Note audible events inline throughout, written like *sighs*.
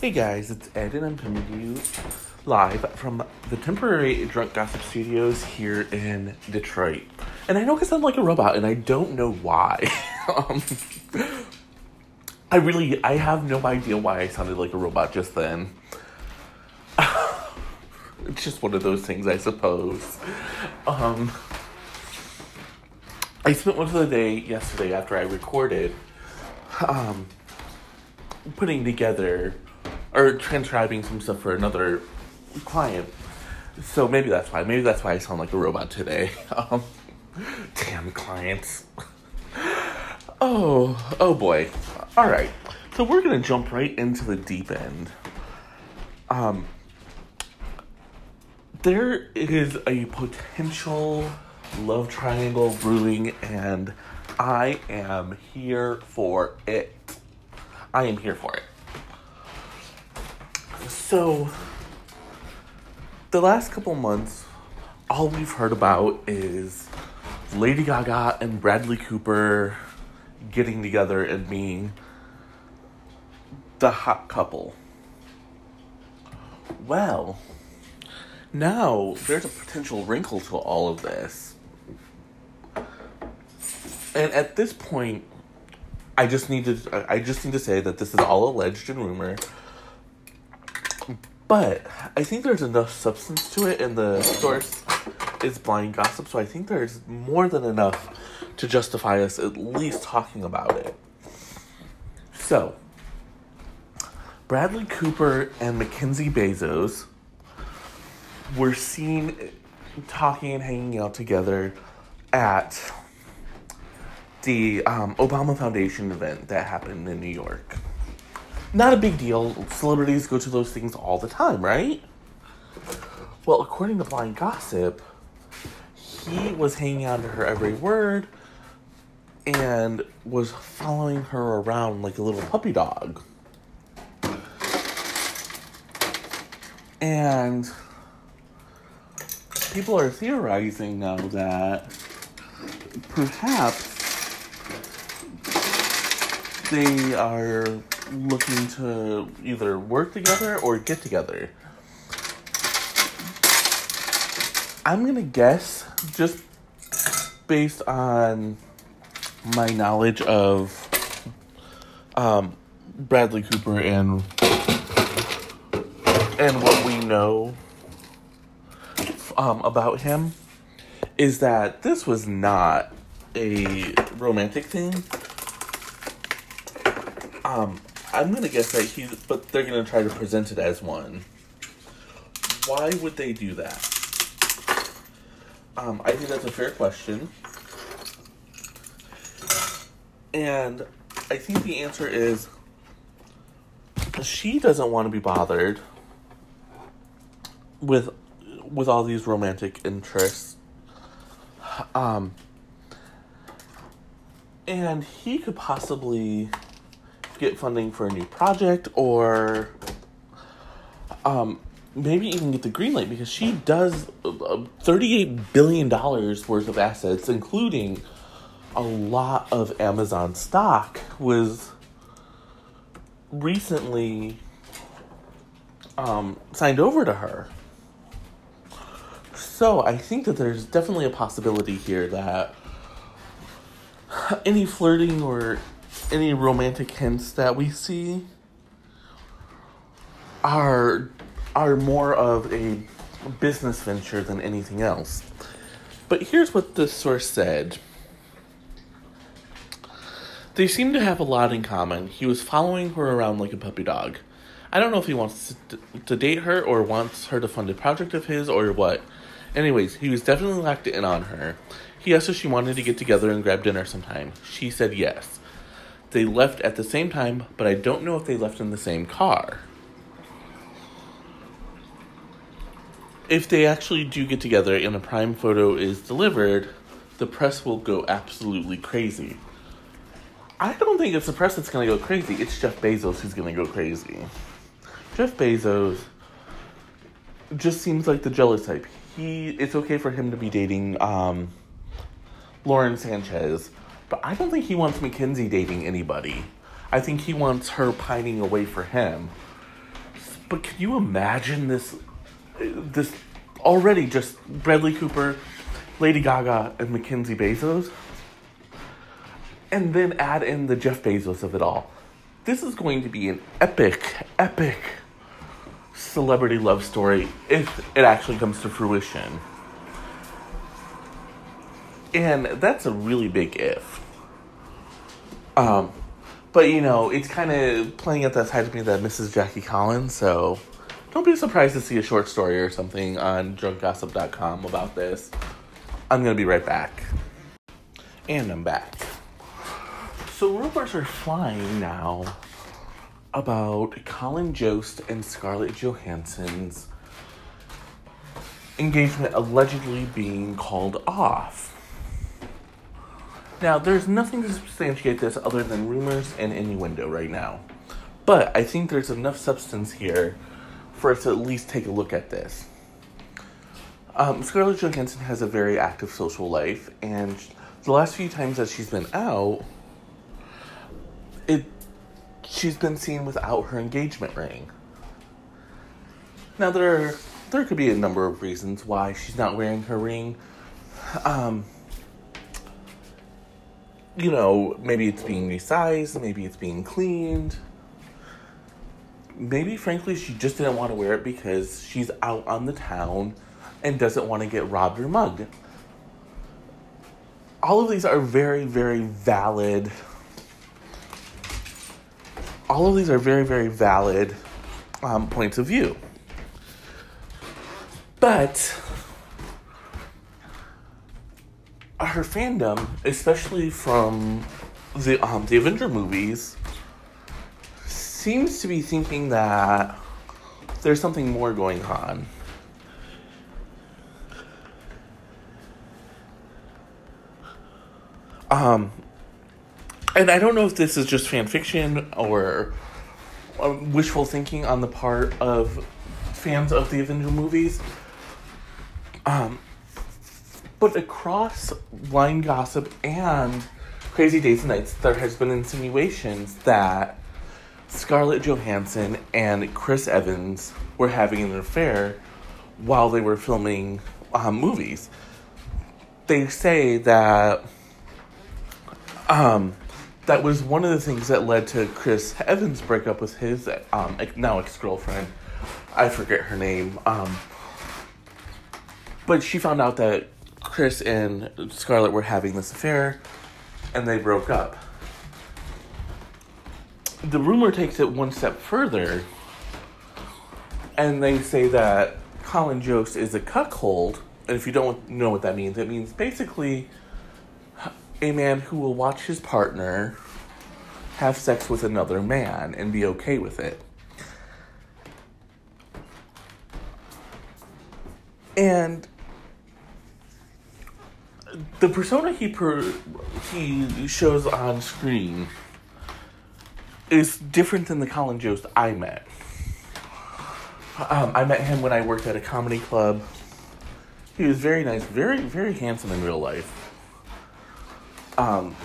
Hey guys, it's Ed, and I'm coming to you live from the temporary Drunk Gossip Studios here in Detroit. And I know I sound like a robot, and I don't know why. *laughs* um, I really, I have no idea why I sounded like a robot just then. *laughs* it's just one of those things, I suppose. Um, I spent most of the day yesterday after I recorded, um, putting together or transcribing some stuff for another client. So maybe that's why. Maybe that's why I sound like a robot today. *laughs* Um, damn clients. *laughs* Oh, oh boy. All right. So we're gonna jump right into the deep end. Um, there is a potential love triangle brewing, and I am here for it. I am here for it. So, the last couple months, all we've heard about is Lady Gaga and Bradley Cooper getting together and being the hot couple. Well, now there's a potential wrinkle to all of this. And at this point, I just need to I just need to say that this is all alleged and rumor. But I think there's enough substance to it and the source is blind gossip, so I think there's more than enough to justify us at least talking about it. So, Bradley Cooper and Mackenzie Bezos were seen talking and hanging out together at the um, Obama Foundation event that happened in New York. Not a big deal. Celebrities go to those things all the time, right? Well, according to Blind Gossip, he was hanging on to her every word and was following her around like a little puppy dog. And people are theorizing now that perhaps they are looking to either work together or get together. I'm gonna guess, just based on my knowledge of um, Bradley Cooper and and what we know um, about him, is that this was not a romantic thing. Um, I'm gonna guess that he, but they're gonna try to present it as one. Why would they do that? Um, I think that's a fair question. And I think the answer is she doesn't want to be bothered with with all these romantic interests. Um and he could possibly get funding for a new project or um maybe even get the green light because she does uh, 38 billion dollars worth of assets including a lot of Amazon stock was recently um, signed over to her. So I think that there's definitely a possibility here that any flirting or any romantic hints that we see are are more of a business venture than anything else. But here's what the source said. They seem to have a lot in common. He was following her around like a puppy dog. I don't know if he wants to, to date her or wants her to fund a project of his or what. Anyways, he was definitely locked in on her. He asked if she wanted to get together and grab dinner sometime. She said yes. They left at the same time, but I don't know if they left in the same car. If they actually do get together and a prime photo is delivered, the press will go absolutely crazy. I don't think it's the press that's going to go crazy. It's Jeff Bezos who's going to go crazy. Jeff Bezos just seems like the jealous type. He it's okay for him to be dating um, Lauren Sanchez, but I don't think he wants Mackenzie dating anybody. I think he wants her pining away for him. But can you imagine this? This already just Bradley Cooper, Lady Gaga, and Mackenzie Bezos, and then add in the Jeff Bezos of it all. This is going to be an epic, epic celebrity love story if it actually comes to fruition. And that's a really big if. Um, but you know, it's kind of playing at that side of me that Mrs. Jackie Collins, so don't be surprised to see a short story or something on drunkgossip.com about this. I'm gonna be right back. And I'm back. So rumors are flying now about Colin Jost and Scarlett Johansson's engagement allegedly being called off. Now, there's nothing to substantiate this other than rumors and innuendo right now. But I think there's enough substance here for us to at least take a look at this. Um, Scarlett Johansson has a very active social life, and the last few times that she's been out, it she's been seen without her engagement ring. Now there there could be a number of reasons why she's not wearing her ring. Um, you know, maybe it's being resized, maybe it's being cleaned. Maybe, frankly, she just didn't want to wear it because she's out on the town and doesn't want to get robbed or mugged. All of these are very, very valid. All of these are very, very valid um, points of view. But her fandom, especially from the um, the Avenger movies, seems to be thinking that there's something more going on. Um, and I don't know if this is just fan fiction or um, wishful thinking on the part of fans of the Avenger movies. Um, but across Blind Gossip and Crazy Days and Nights, there has been insinuations that Scarlett Johansson and Chris Evans were having an affair while they were filming um, movies. They say that um, that was one of the things that led to Chris Evans' breakup with his um, now ex girlfriend. I forget her name. Um, but she found out that Chris and Scarlett were having this affair, and they broke up. The rumor takes it one step further, and they say that Colin Jost is a cuckold. And if you don't know what that means, it means basically a man who will watch his partner have sex with another man and be okay with it. And the persona he per, he shows on screen is different than the Colin Jost I met. Um, I met him when I worked at a comedy club. He was very nice, very very handsome in real life. Um,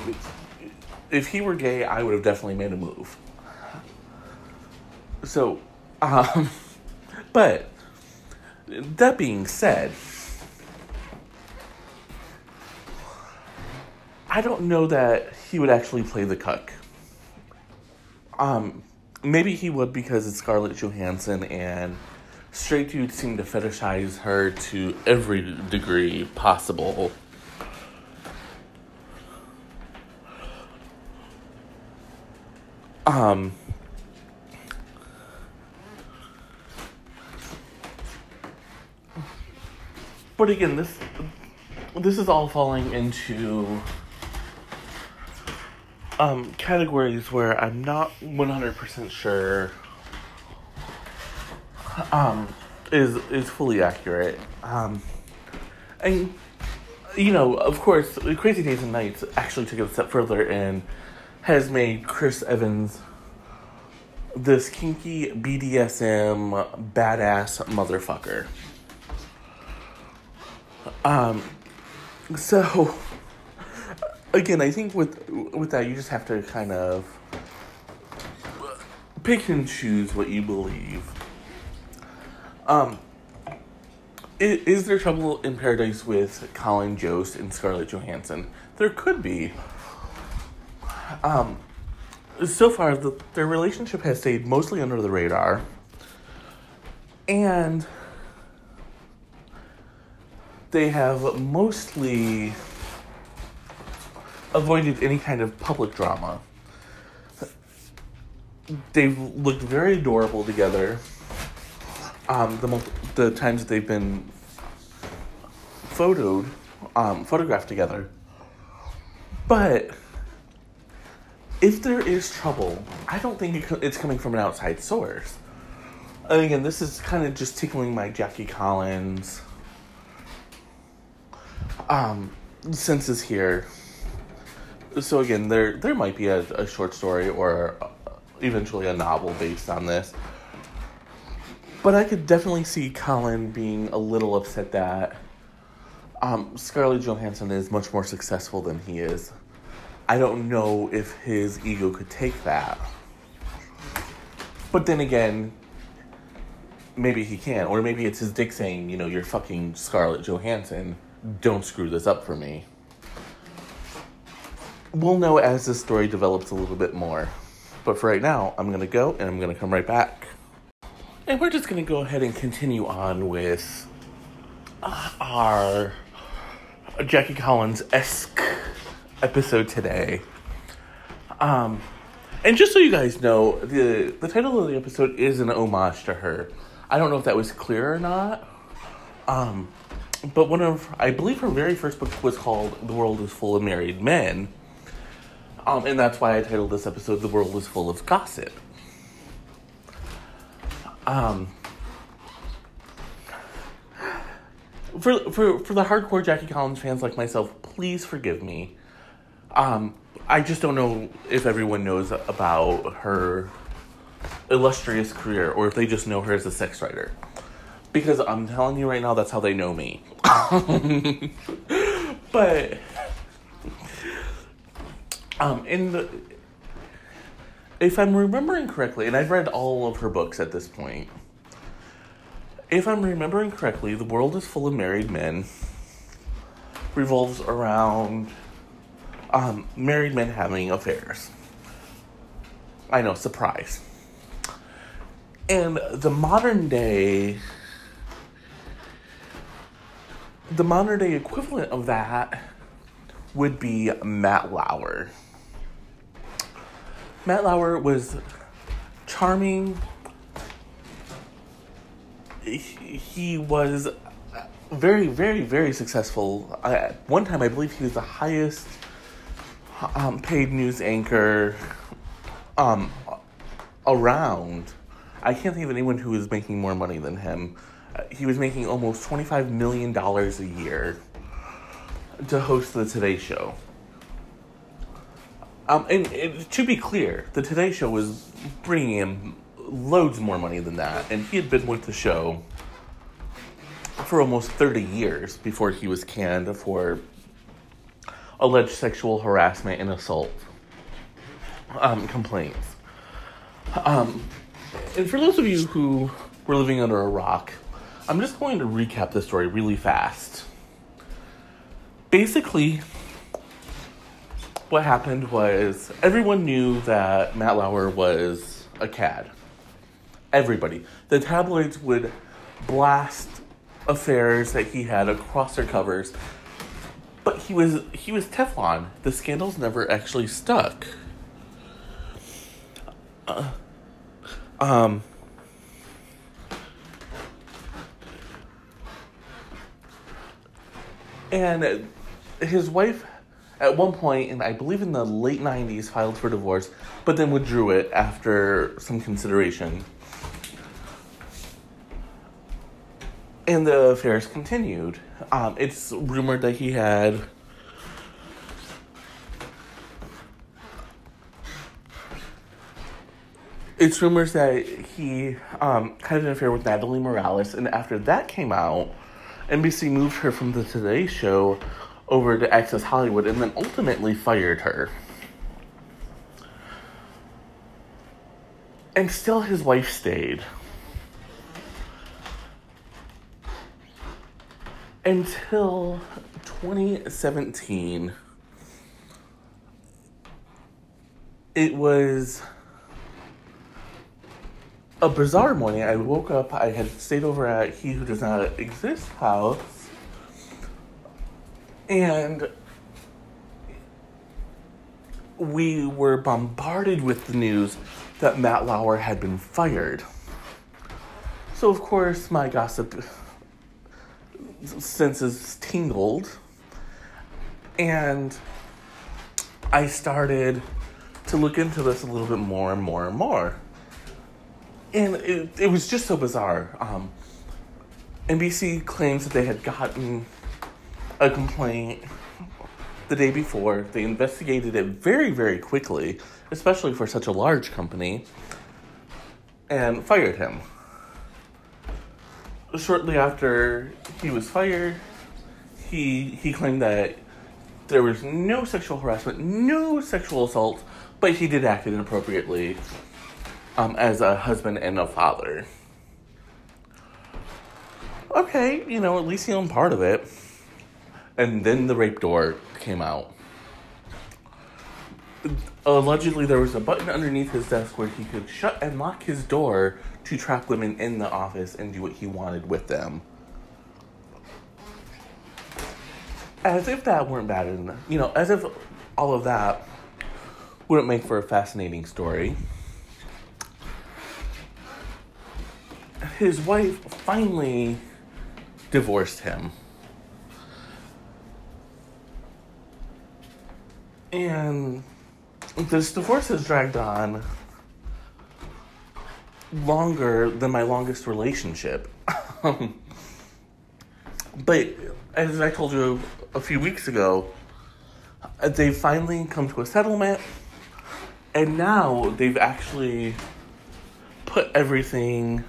if he were gay, I would have definitely made a move. So, um, *laughs* but that being said. I don't know that he would actually play the cuck. Um, maybe he would because it's Scarlett Johansson and straight dudes seem to fetishize her to every degree possible. Um, but again, this this is all falling into um, categories where I'm not 100% sure um, is is fully accurate. Um, and you know, of course, Crazy Days and Nights actually took it a step further and has made Chris Evans this kinky BDSM badass motherfucker. Um, so again, I think with with that, you just have to kind of pick and choose what you believe. Um, is, is there trouble in paradise with Colin Jost and Scarlett Johansson? There could be. Um, so far, the, their relationship has stayed mostly under the radar. And they have mostly avoided any kind of public drama. They've looked very adorable together. Um, the the times that they've been photoed, um, photographed together. But if there is trouble, I don't think it's coming from an outside source. And again, this is kind of just tickling my Jackie Collins um, senses here. So again, there there might be a, a short story or eventually a novel based on this. But I could definitely see Colin being a little upset that um, Scarlett Johansson is much more successful than he is. I don't know if his ego could take that. But then again, maybe he can. Or maybe it's his dick saying, you know, you're fucking Scarlett Johansson. Don't screw this up for me. We'll know as this story develops a little bit more. But for right now, I'm going to go and I'm going to come right back. And we're just going to go ahead and continue on with uh, our Jackie Collins esque episode today. Um, and just so you guys know, the the title of the episode is an homage to her. I don't know if that was clear or not. Um, but one of I believe her very first book was called "The World Is Full of Married Men," um, and that's why I titled this episode "The World Is Full of Gossip." Um, for for for the hardcore Jackie Collins fans like myself, please forgive me. Um, I just don't know if everyone knows about her illustrious career or if they just know her as a sex writer. Because I'm telling you right now, that's how they know me. *laughs* but um, in the if I'm remembering correctly, and I've read all of her books at this point if I'm remembering correctly, the world is full of married men. Revolves around um, married men having affairs. I know, surprise. And the modern day, the modern day equivalent of that would be Matt Lauer. Matt Lauer was charming, he was very, very, very successful. At one time, I believe he was the highest um, paid news anchor um, around. I can't think of anyone who was making more money than him. He was making almost $25 million a year to host the Today Show. Um, and, and to be clear, the Today Show was bringing him loads more money than that, and he had been with the show for almost 30 years before he was canned for alleged sexual harassment and assault um, complaints. Um, and for those of you who were living under a rock, I'm just going to recap the story really fast. Basically, what happened was everyone knew that Matt Lauer was a cad everybody. The tabloids would blast affairs that he had across their covers. But he was he was Teflon. The scandals never actually stuck. Uh, um and his wife at one point and i believe in the late 90s filed for divorce but then withdrew it after some consideration and the affairs continued. Um, it's rumored that he had it's rumors that he um, had an affair with Natalie Morales, and after that came out, NBC moved her from the Today Show over to Access Hollywood, and then ultimately fired her. And still, his wife stayed. until 2017 it was a bizarre morning. I woke up, I had stayed over at He Who Does Not Exist house, and we were bombarded with the news that Matt Lauer had been fired. So, of course, my gossip senses tingled, and I started to look into this a little bit more and more and more. And it, it was just so bizarre. Um, NBC claims that they had gotten a complaint the day before. They investigated it very, very quickly, especially for such a large company, and fired him. Shortly after he was fired, he he claimed that there was no sexual harassment, no sexual assault, but he did act inappropriately um, as a husband and a father. Okay, you know, at least he owned part of it. And then the rape door came out. Allegedly, there was a button underneath his desk where he could shut and lock his door to trap women in the office and do what he wanted with them. As if that weren't bad enough, you know, as if all of that wouldn't make for a fascinating story. His wife finally divorced him. And this divorce has dragged on longer than my longest relationship. *laughs* but as I told you a few weeks ago, they finally come to a settlement, and now they've actually put everything.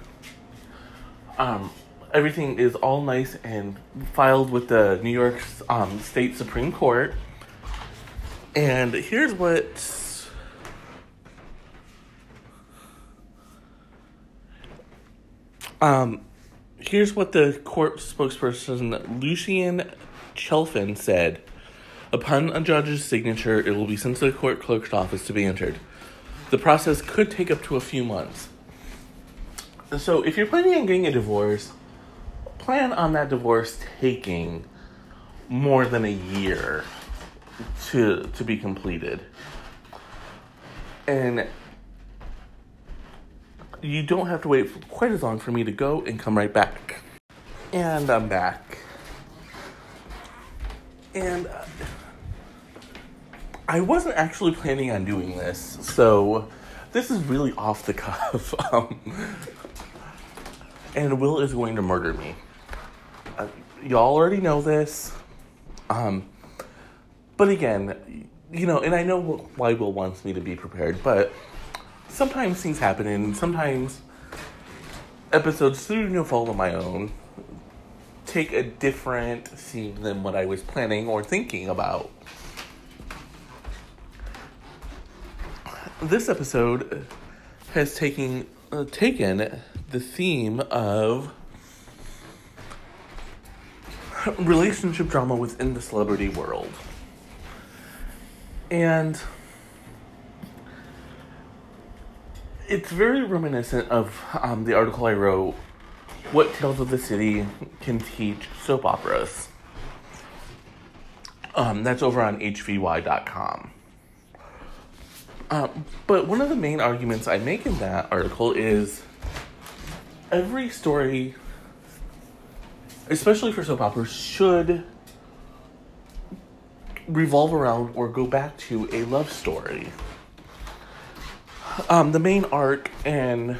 Um, everything is all nice and filed with the New York um, State Supreme Court and here's what um here's what the court spokesperson Lucian Chalfen said. Upon a judge's signature, it will be sent to the court clerk's office to be entered. The process could take up to a few months. So, if you're planning on getting a divorce, plan on that divorce taking more than a year to to be completed. And you don't have to wait quite as long for me to go and come right back. And I'm back. And uh, I wasn't actually planning on doing this, so this is really off the cuff. *laughs* Um, and Will is going to murder me. Uh, y'all already know this. Um, but again, you know, and I know why Will wants me to be prepared, but sometimes things happen, and sometimes episodes, through no fault of my own, take a different theme than what I was planning or thinking about. This episode has taken uh, taken the theme of relationship drama within the celebrity world. And it's very reminiscent of um, the article I wrote, What Tales of the City Can Teach Soap Operas. Um, that's over on hvy.com. Um, but one of the main arguments I make in that article is every story, especially for soap operas, should revolve around or go back to a love story. Um, the main arc in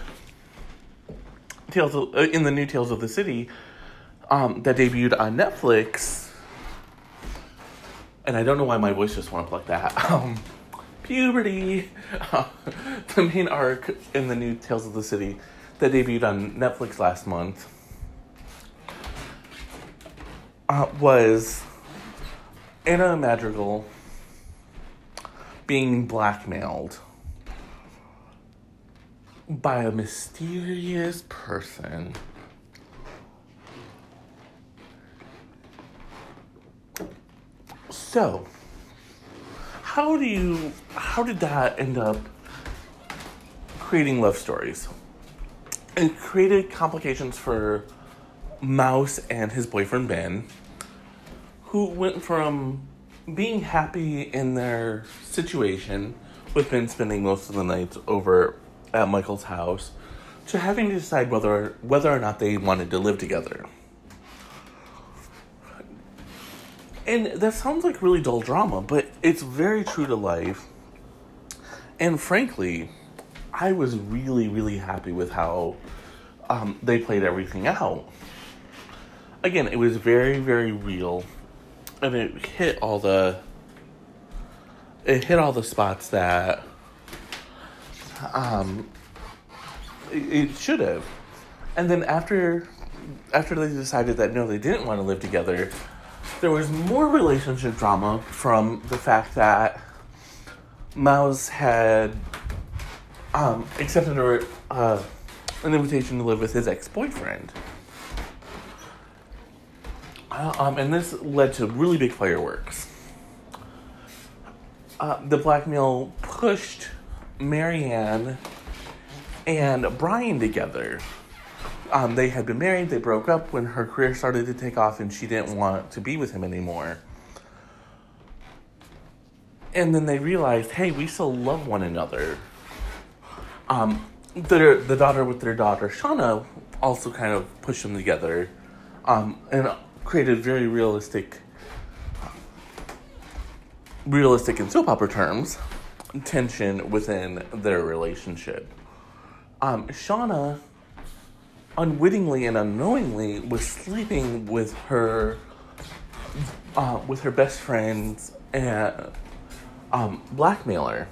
Tales of, uh, in the new Tales of the City um, that debuted on Netflix, and I don't know why my voice just went up like that. *laughs* Um, puberty. Uh, *laughs* the main arc in the new Tales of the City that debuted on Netflix last month uh, was Anna Madrigal being blackmailed by a mysterious person So, how do you, how did that end up creating love stories? It created complications for Mouse and his boyfriend Ben, who went from being happy in their situation with Ben spending most of the nights over at Michael's house to having to decide whether whether or not they wanted to live together. And that sounds like really dull drama, but it's very true to life. And frankly, I was really, really happy with how um, they played everything out. Again, it was very, very real, and it hit all the it hit all the spots that um, it, should have. And then after after they decided that no, they didn't want to live together, there was more relationship drama from the fact that Mouse had um, accepted a, uh, an invitation to live with his ex boyfriend. Uh, um, and this led to really big fireworks. Uh, the blackmail pushed Marianne and Brian together. Um, they had been married, they broke up when her career started to take off and she didn't want to be with him anymore. And then they realized, hey, we still love one another. Um, the, the daughter with their daughter, Shawna, also kind of pushed them together um, and created very realistic, realistic in soap opera terms, tension within their relationship. Um, Shawna unwittingly and unknowingly was sleeping with her uh, with her best friend's uh, um, blackmailer.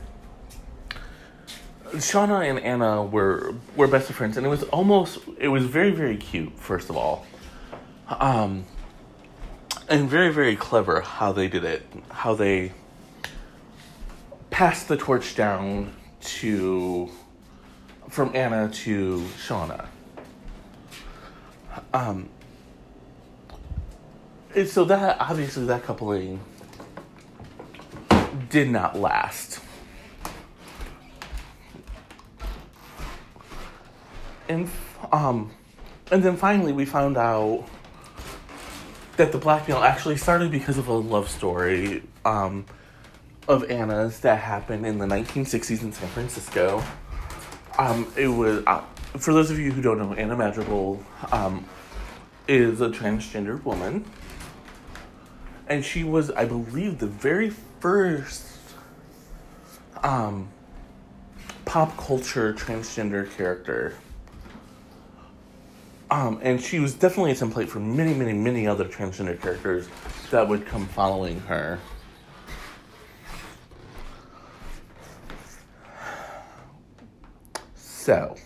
Shawna and Anna were were best of friends, and it was almost it was very very cute. First of all, um, and very very clever how they did it, how they passed the torch down to from Anna to Shawna. Um, and so that obviously that coupling did not last. And um, and then finally we found out that the blackmail actually started because of a love story um, of Anna's that happened in the 1960s in San Francisco. Um, it was uh, for those of you who don't know, Anna Madrigal um, is a transgender woman, and she was, I believe, the very first um, pop culture transgender character. Um, and she was definitely a template for many, many, many other transgender characters that would come following her. So,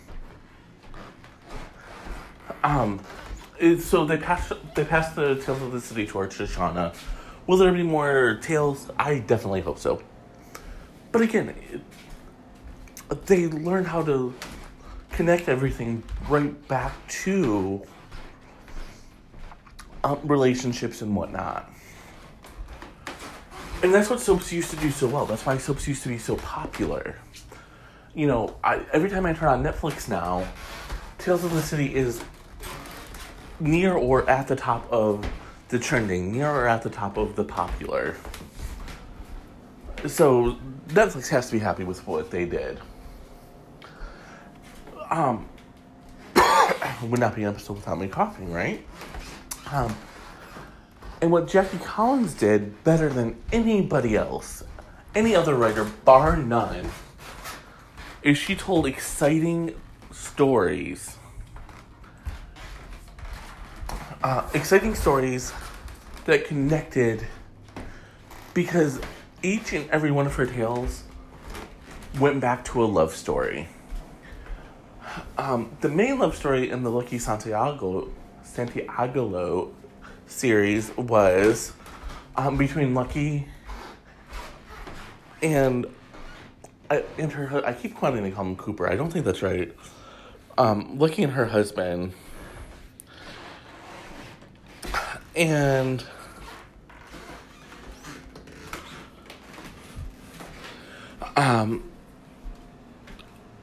um, so they passed they passed the Tales of the City torch to Shawna. Will there be more tales? I definitely hope so. But again, it, they learn how to connect everything right back to um, relationships and whatnot. And that's what soaps used to do so well. That's why soaps used to be so popular. You know, I, every time I turn on Netflix now, Tales of the City is near or at the top of the trending, near or at the top of the popular. So Netflix has to be happy with what they did. Um, *coughs* would not be an episode without me coughing, right? Um, and what Jackie Collins did better than anybody else, any other writer, bar none, is she told exciting stories uh, exciting stories that connected because each and every one of her tales went back to a love story. Um, the main love story in the Lucky Santiago Santiago series was um, between Lucky and uh, and her. I keep wanting to call him Cooper. I don't think that's right. Um, Lucky and her husband and Um,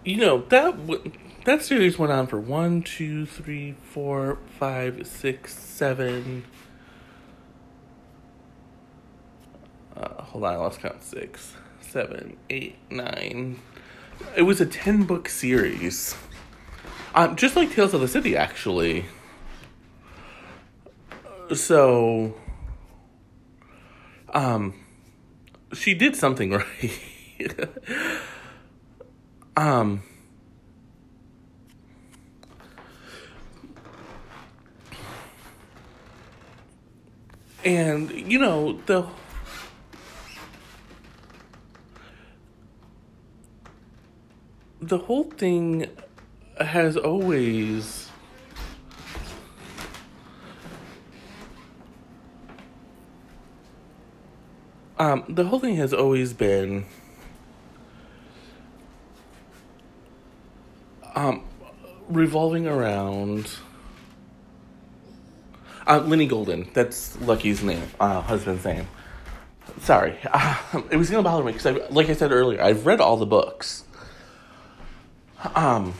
you know that w- that series went on for one, two, three, four, five, six, seven. Uh, hold on, I lost count. Six, seven, eight, nine. It was a ten book series. Um, just like Tales of the City, actually. So, um, she did something *laughs* right. um, and you know the the whole thing has always um, the whole thing has always been um, revolving around uh, Lenny Golden. That's Lucky's name, uh, husband's name. Sorry, uh, *laughs* it was gonna bother me because, I, like I said earlier, I've read all the books. Um.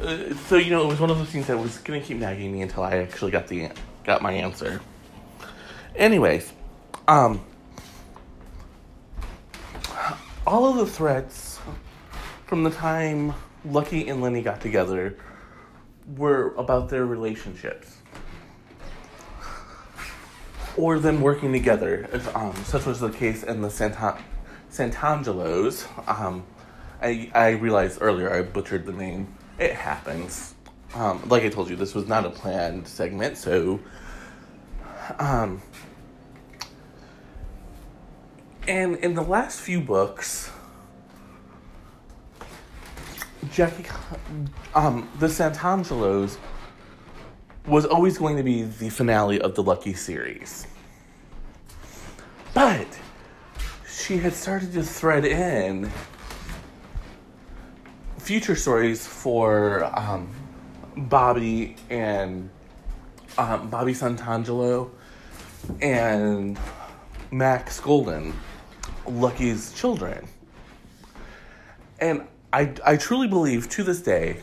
uh, so you know, it was one of those things that was gonna keep nagging me until I actually got the got my answer. Anyways, um, all of the threats from the time Lucky and Lenny got together were about their relationships or them working together. Um, such was the case in the Santa- Santangelos. Um, I, I realized earlier I butchered the name. It happens. Um, like I told you, this was not a planned segment, so um, and in the last few books, Jackie, um, the Santangelos was always going to be the finale of the Lucky series. But she had started to thread in future stories for um, Bobby and um, Bobby Santangelo and Max Golden, Lucky's children. And I, I truly believe to this day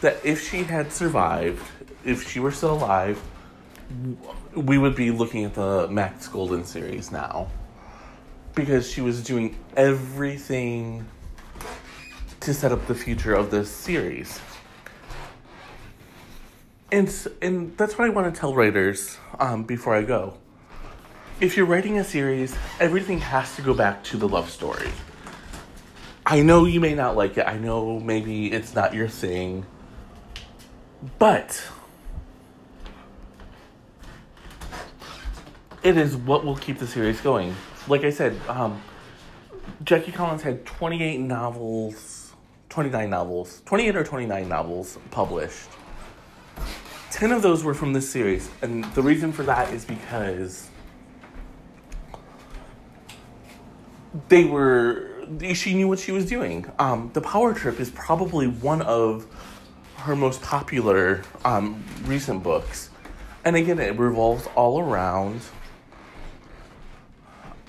that if she had survived, if she were still alive, we would be looking at the Max Golden series now. Because she was doing everything to set up the future of this series. And, and that's what I want to tell writers um, before I go. If you're writing a series, everything has to go back to the love story. I know you may not like it. I know maybe it's not your thing. But it is what will keep the series going. Like I said, um, Jackie Collins had 28 novels, 29 novels, 28 or 29 novels published. 10 of those were from this series. And the reason for that is because they were she knew what she was doing. Um, the Power Trip is probably one of her most popular um, recent books, and again, it revolves all around.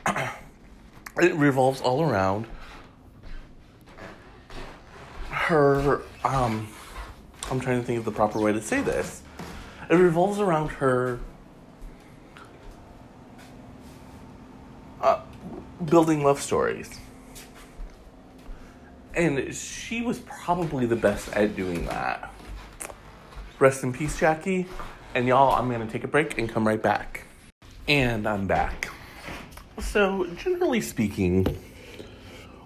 *clears throat* it revolves all around her. Um, I'm trying to think of the proper way to say this. It revolves around her uh, building love stories. And she was probably the best at doing that. Rest in peace, Jackie. And y'all, I'm gonna take a break and come right back. And I'm back. So, generally speaking,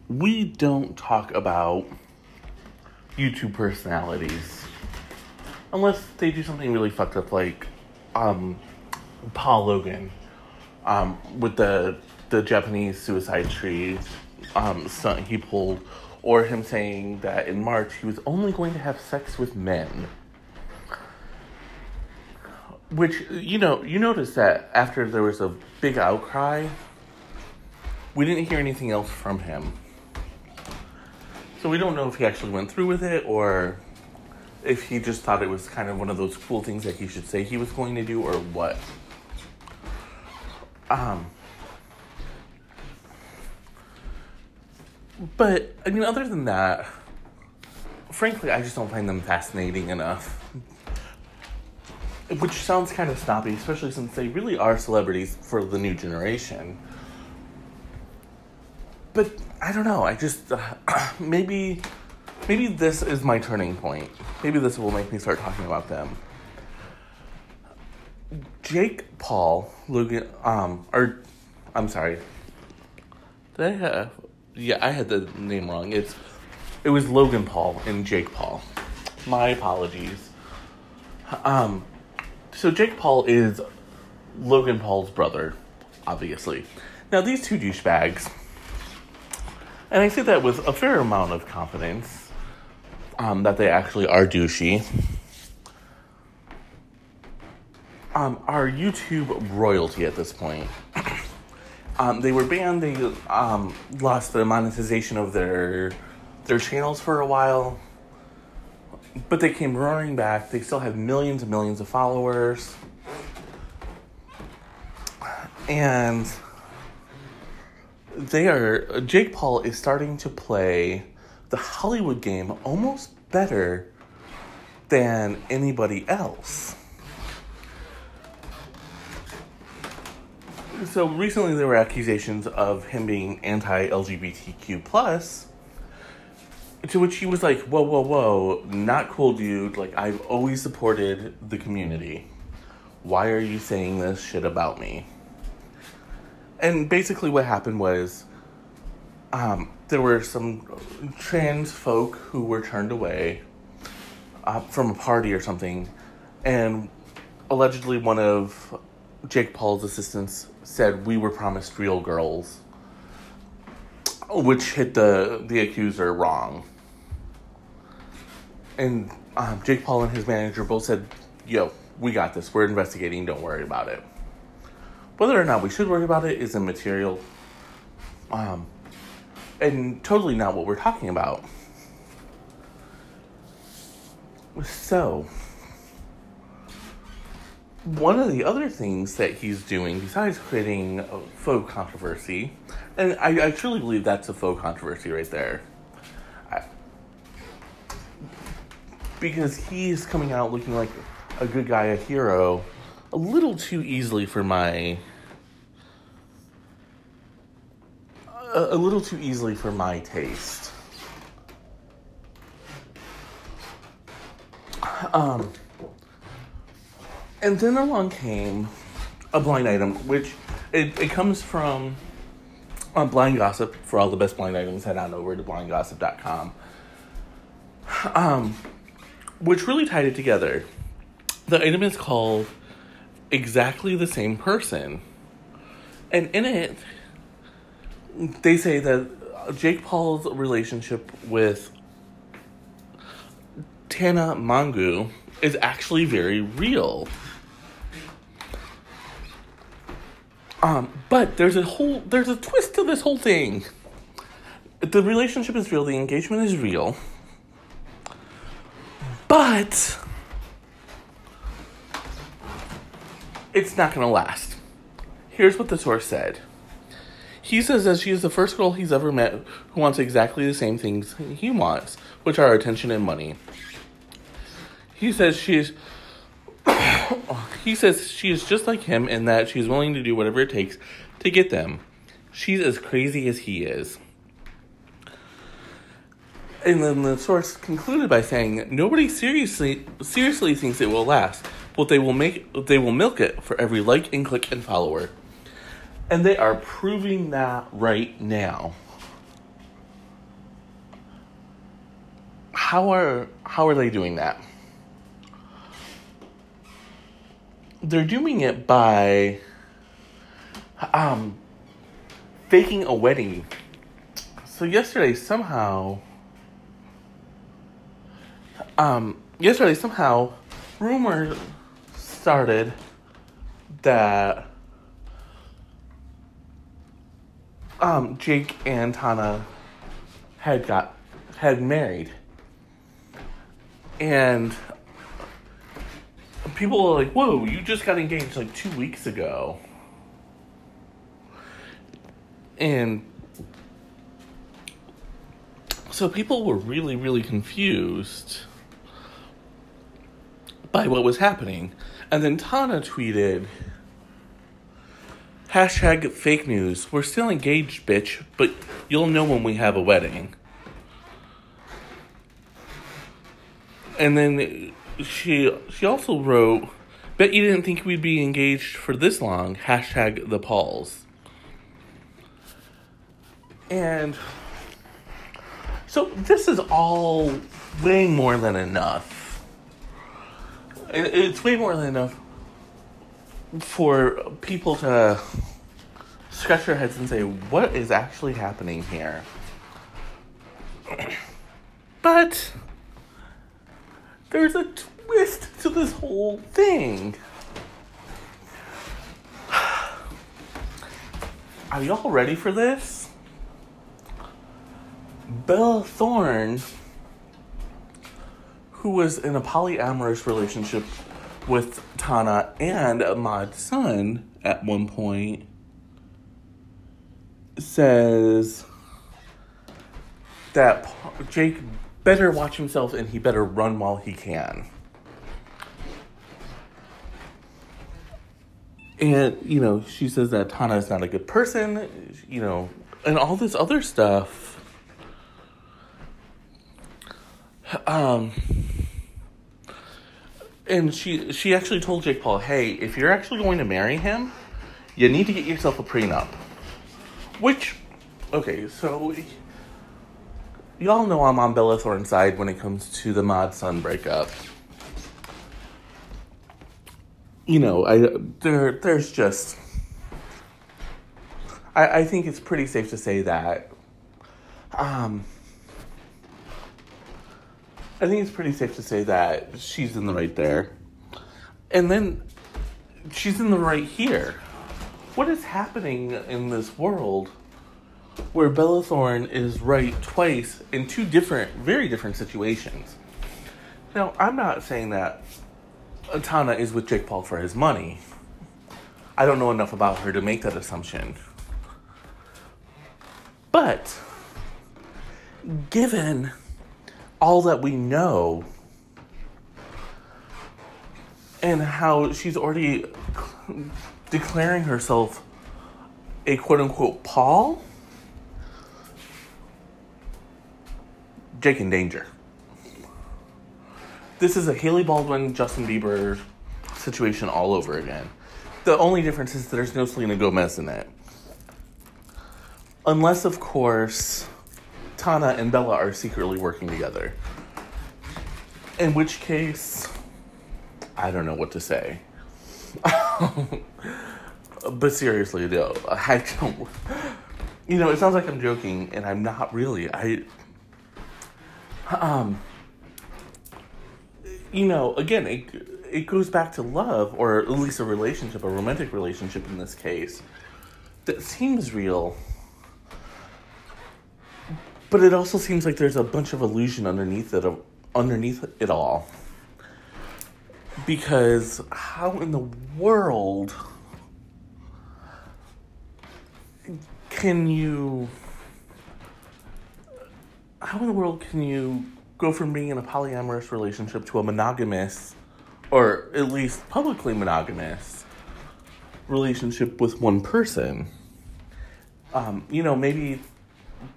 we don't talk about YouTube personalities unless they do something really fucked up, like um, Paul Logan um, with the the Japanese suicide tree um, stunt he pulled, or him saying that in March he was only going to have sex with men. Which you know, you notice that after there was a big outcry, we didn't hear anything else from him. So we don't know if he actually went through with it or if he just thought it was kind of one of those cool things that he should say he was going to do or what. Um But I mean, other than that, frankly, I just don't find them fascinating enough. Which sounds kind of snobby, especially since they really are celebrities for the new generation. But I don't know. I just uh, *clears throat* maybe maybe this is my turning point. Maybe this will make me start talking about them. Jake Paul, Logan, um, or I'm sorry. Did I have? Yeah, I had the name wrong. It's it was Logan Paul and Jake Paul. My apologies. Um, so Jake Paul is Logan Paul's brother, obviously. Now these two douchebags, and I say that with a fair amount of confidence, um, that they actually are douchey. Um, are YouTube royalty at this point. Um, they were banned. They um, lost the monetization of their their channels for a while, but they came roaring back. They still have millions and millions of followers, and they are. Jake Paul is starting to play the Hollywood game almost better than anybody else. So recently there were accusations of him being anti-LGBTQ plus, to which he was like, "Whoa, whoa, whoa, not cool, dude. Like I've always supported the community. Why are you saying this shit about me?" And basically, what happened was, um, there were some trans folk who were turned away uh, from a party or something, and allegedly one of Jake Paul's assistants said we were promised real girls, which hit the the accuser wrong. And um, Jake Paul and his manager both said, "Yo, we got this. We're investigating. Don't worry about it." Whether or not we should worry about it is immaterial, um, and totally not what we're talking about. So, one of the other things that he's doing, besides creating a faux controversy, and I, I truly believe that's a faux controversy right there. I, because he's coming out looking like a good guy, a hero, a little too easily for my. A, a little too easily for my taste. Um and then along came a blind item, which it, it comes from uh, Blind Gossip. For all the best blind items, head on over to blindgossip.com. Um, which really tied it together. The item is called Exactly the Same Person. And in it, they say that Jake Paul's relationship with Tana Mongeau is actually very real. Um, but there's a whole there's a twist to this whole thing. The relationship is real, the engagement is real. But it's not gonna last. Here's what the source said. He says that she is the first girl he's ever met who wants exactly the same things he wants, which are attention and money. He says she's *laughs* he says she is just like him in that she's willing to do whatever it takes to get them. She's as crazy as he is. And then the source concluded by saying, "Nobody seriously seriously thinks it will last, but they will make they will milk it for every like and click and follower." And they are proving that right now. How are how are they doing that? They're doing it by um faking a wedding. So yesterday somehow um yesterday somehow rumor started that um Jake and Tana had got had married. And people are like, "Whoa, you just got engaged like two weeks ago," and so people were really, really confused by what was happening. And then Tana tweeted hashtag fake news. We're still engaged, bitch, but you'll know when we have a wedding. And then she she also wrote, Bet you didn't think we'd be engaged for this long. Hashtag the Pauls. And so this is all way more than enough. It's way more than enough for people to scratch their heads and say, what is actually happening here? *clears throat* But there's a twist to this whole thing. *sighs* Are y'all ready for this? Bella Thorne, who was in a polyamorous relationship with Tana and Mod Sun at one point, says that Jake better watch himself and he better run while he can. And, you know, she says that Tana is not a good person, you know, and all this other stuff. Um, and she she actually told Jake Paul, "Hey, if you're actually going to marry him, you need to get yourself a prenup." Which, okay, so y'all know I'm on Bella Thorne's side when it comes to the Mod Sun breakup you know, I there there's just I, I think it's pretty safe to say that um I think it's pretty safe to say that she's in the right there. And then she's in the right here. What is happening in this world where Bella Thorne is right twice in two different, very different situations? Now, I'm not saying that Tana is with Jake Paul for his money. I don't know enough about her to make that assumption. But given all that we know and how she's already declaring herself a quote unquote Paul, Jake in danger this is a Hailey Baldwin, Justin Bieber situation all over again. The only difference is there's no Selena Gomez in it. Unless, of course, Tana and Bella are secretly working together. In which case, I don't know what to say. *laughs* but seriously, though, I don't. You know, it sounds like I'm joking, and I'm not really. I. Um you know, again, it it goes back to love, or at least a relationship, a romantic relationship in this case, that seems real. But it also seems like there's a bunch of illusion underneath it, underneath it all. Because how in the world can you? How in the world can you go from being in a polyamorous relationship to a monogamous, or at least publicly monogamous, relationship with one person. Um, you know, maybe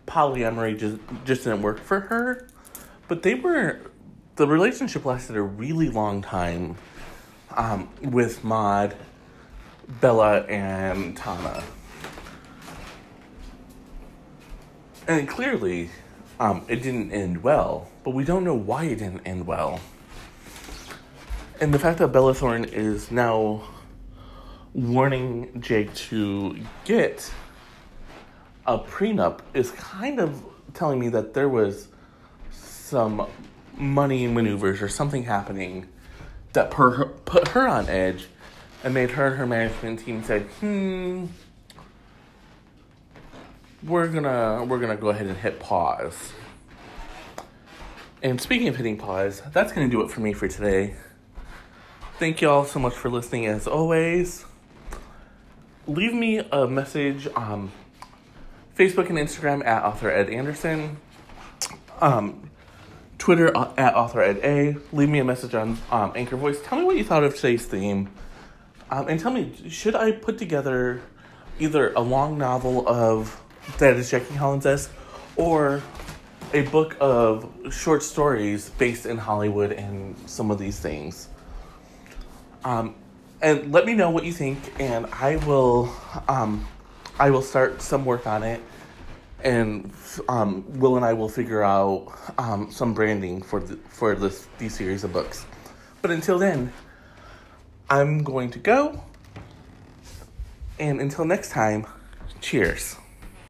polyamory just just didn't work for her, but they were the relationship lasted a really long time um, with Mod, Bella, and Tana. And clearly, um, it didn't end well, but we don't know why it didn't end well. And the fact that Bella Thorne is now warning Jake to get a prenup is kind of telling me that there was some money maneuvers or something happening that per, put her on edge and made her and her management team say, hmm, we're gonna we're gonna go ahead and hit pause. And speaking of hitting pause, that's gonna do it for me for today. Thank you all so much for listening as always. Leave me a message on Facebook and Instagram at author Ed Anderson. um, Twitter author Ed A. Leave me a message on um, Anchor Voice. Tell me what you thought of today's theme. Um, and tell me, should I put together either a long novel of that is Jackie Collins esque or a book of short stories based in Hollywood and some of these things? Um, and let me know what you think, and I will, um, I will start some work on it, and um, Will and I will figure out um, some branding for the, for this these series of books. But until then, I'm going to go, and until next time, cheers.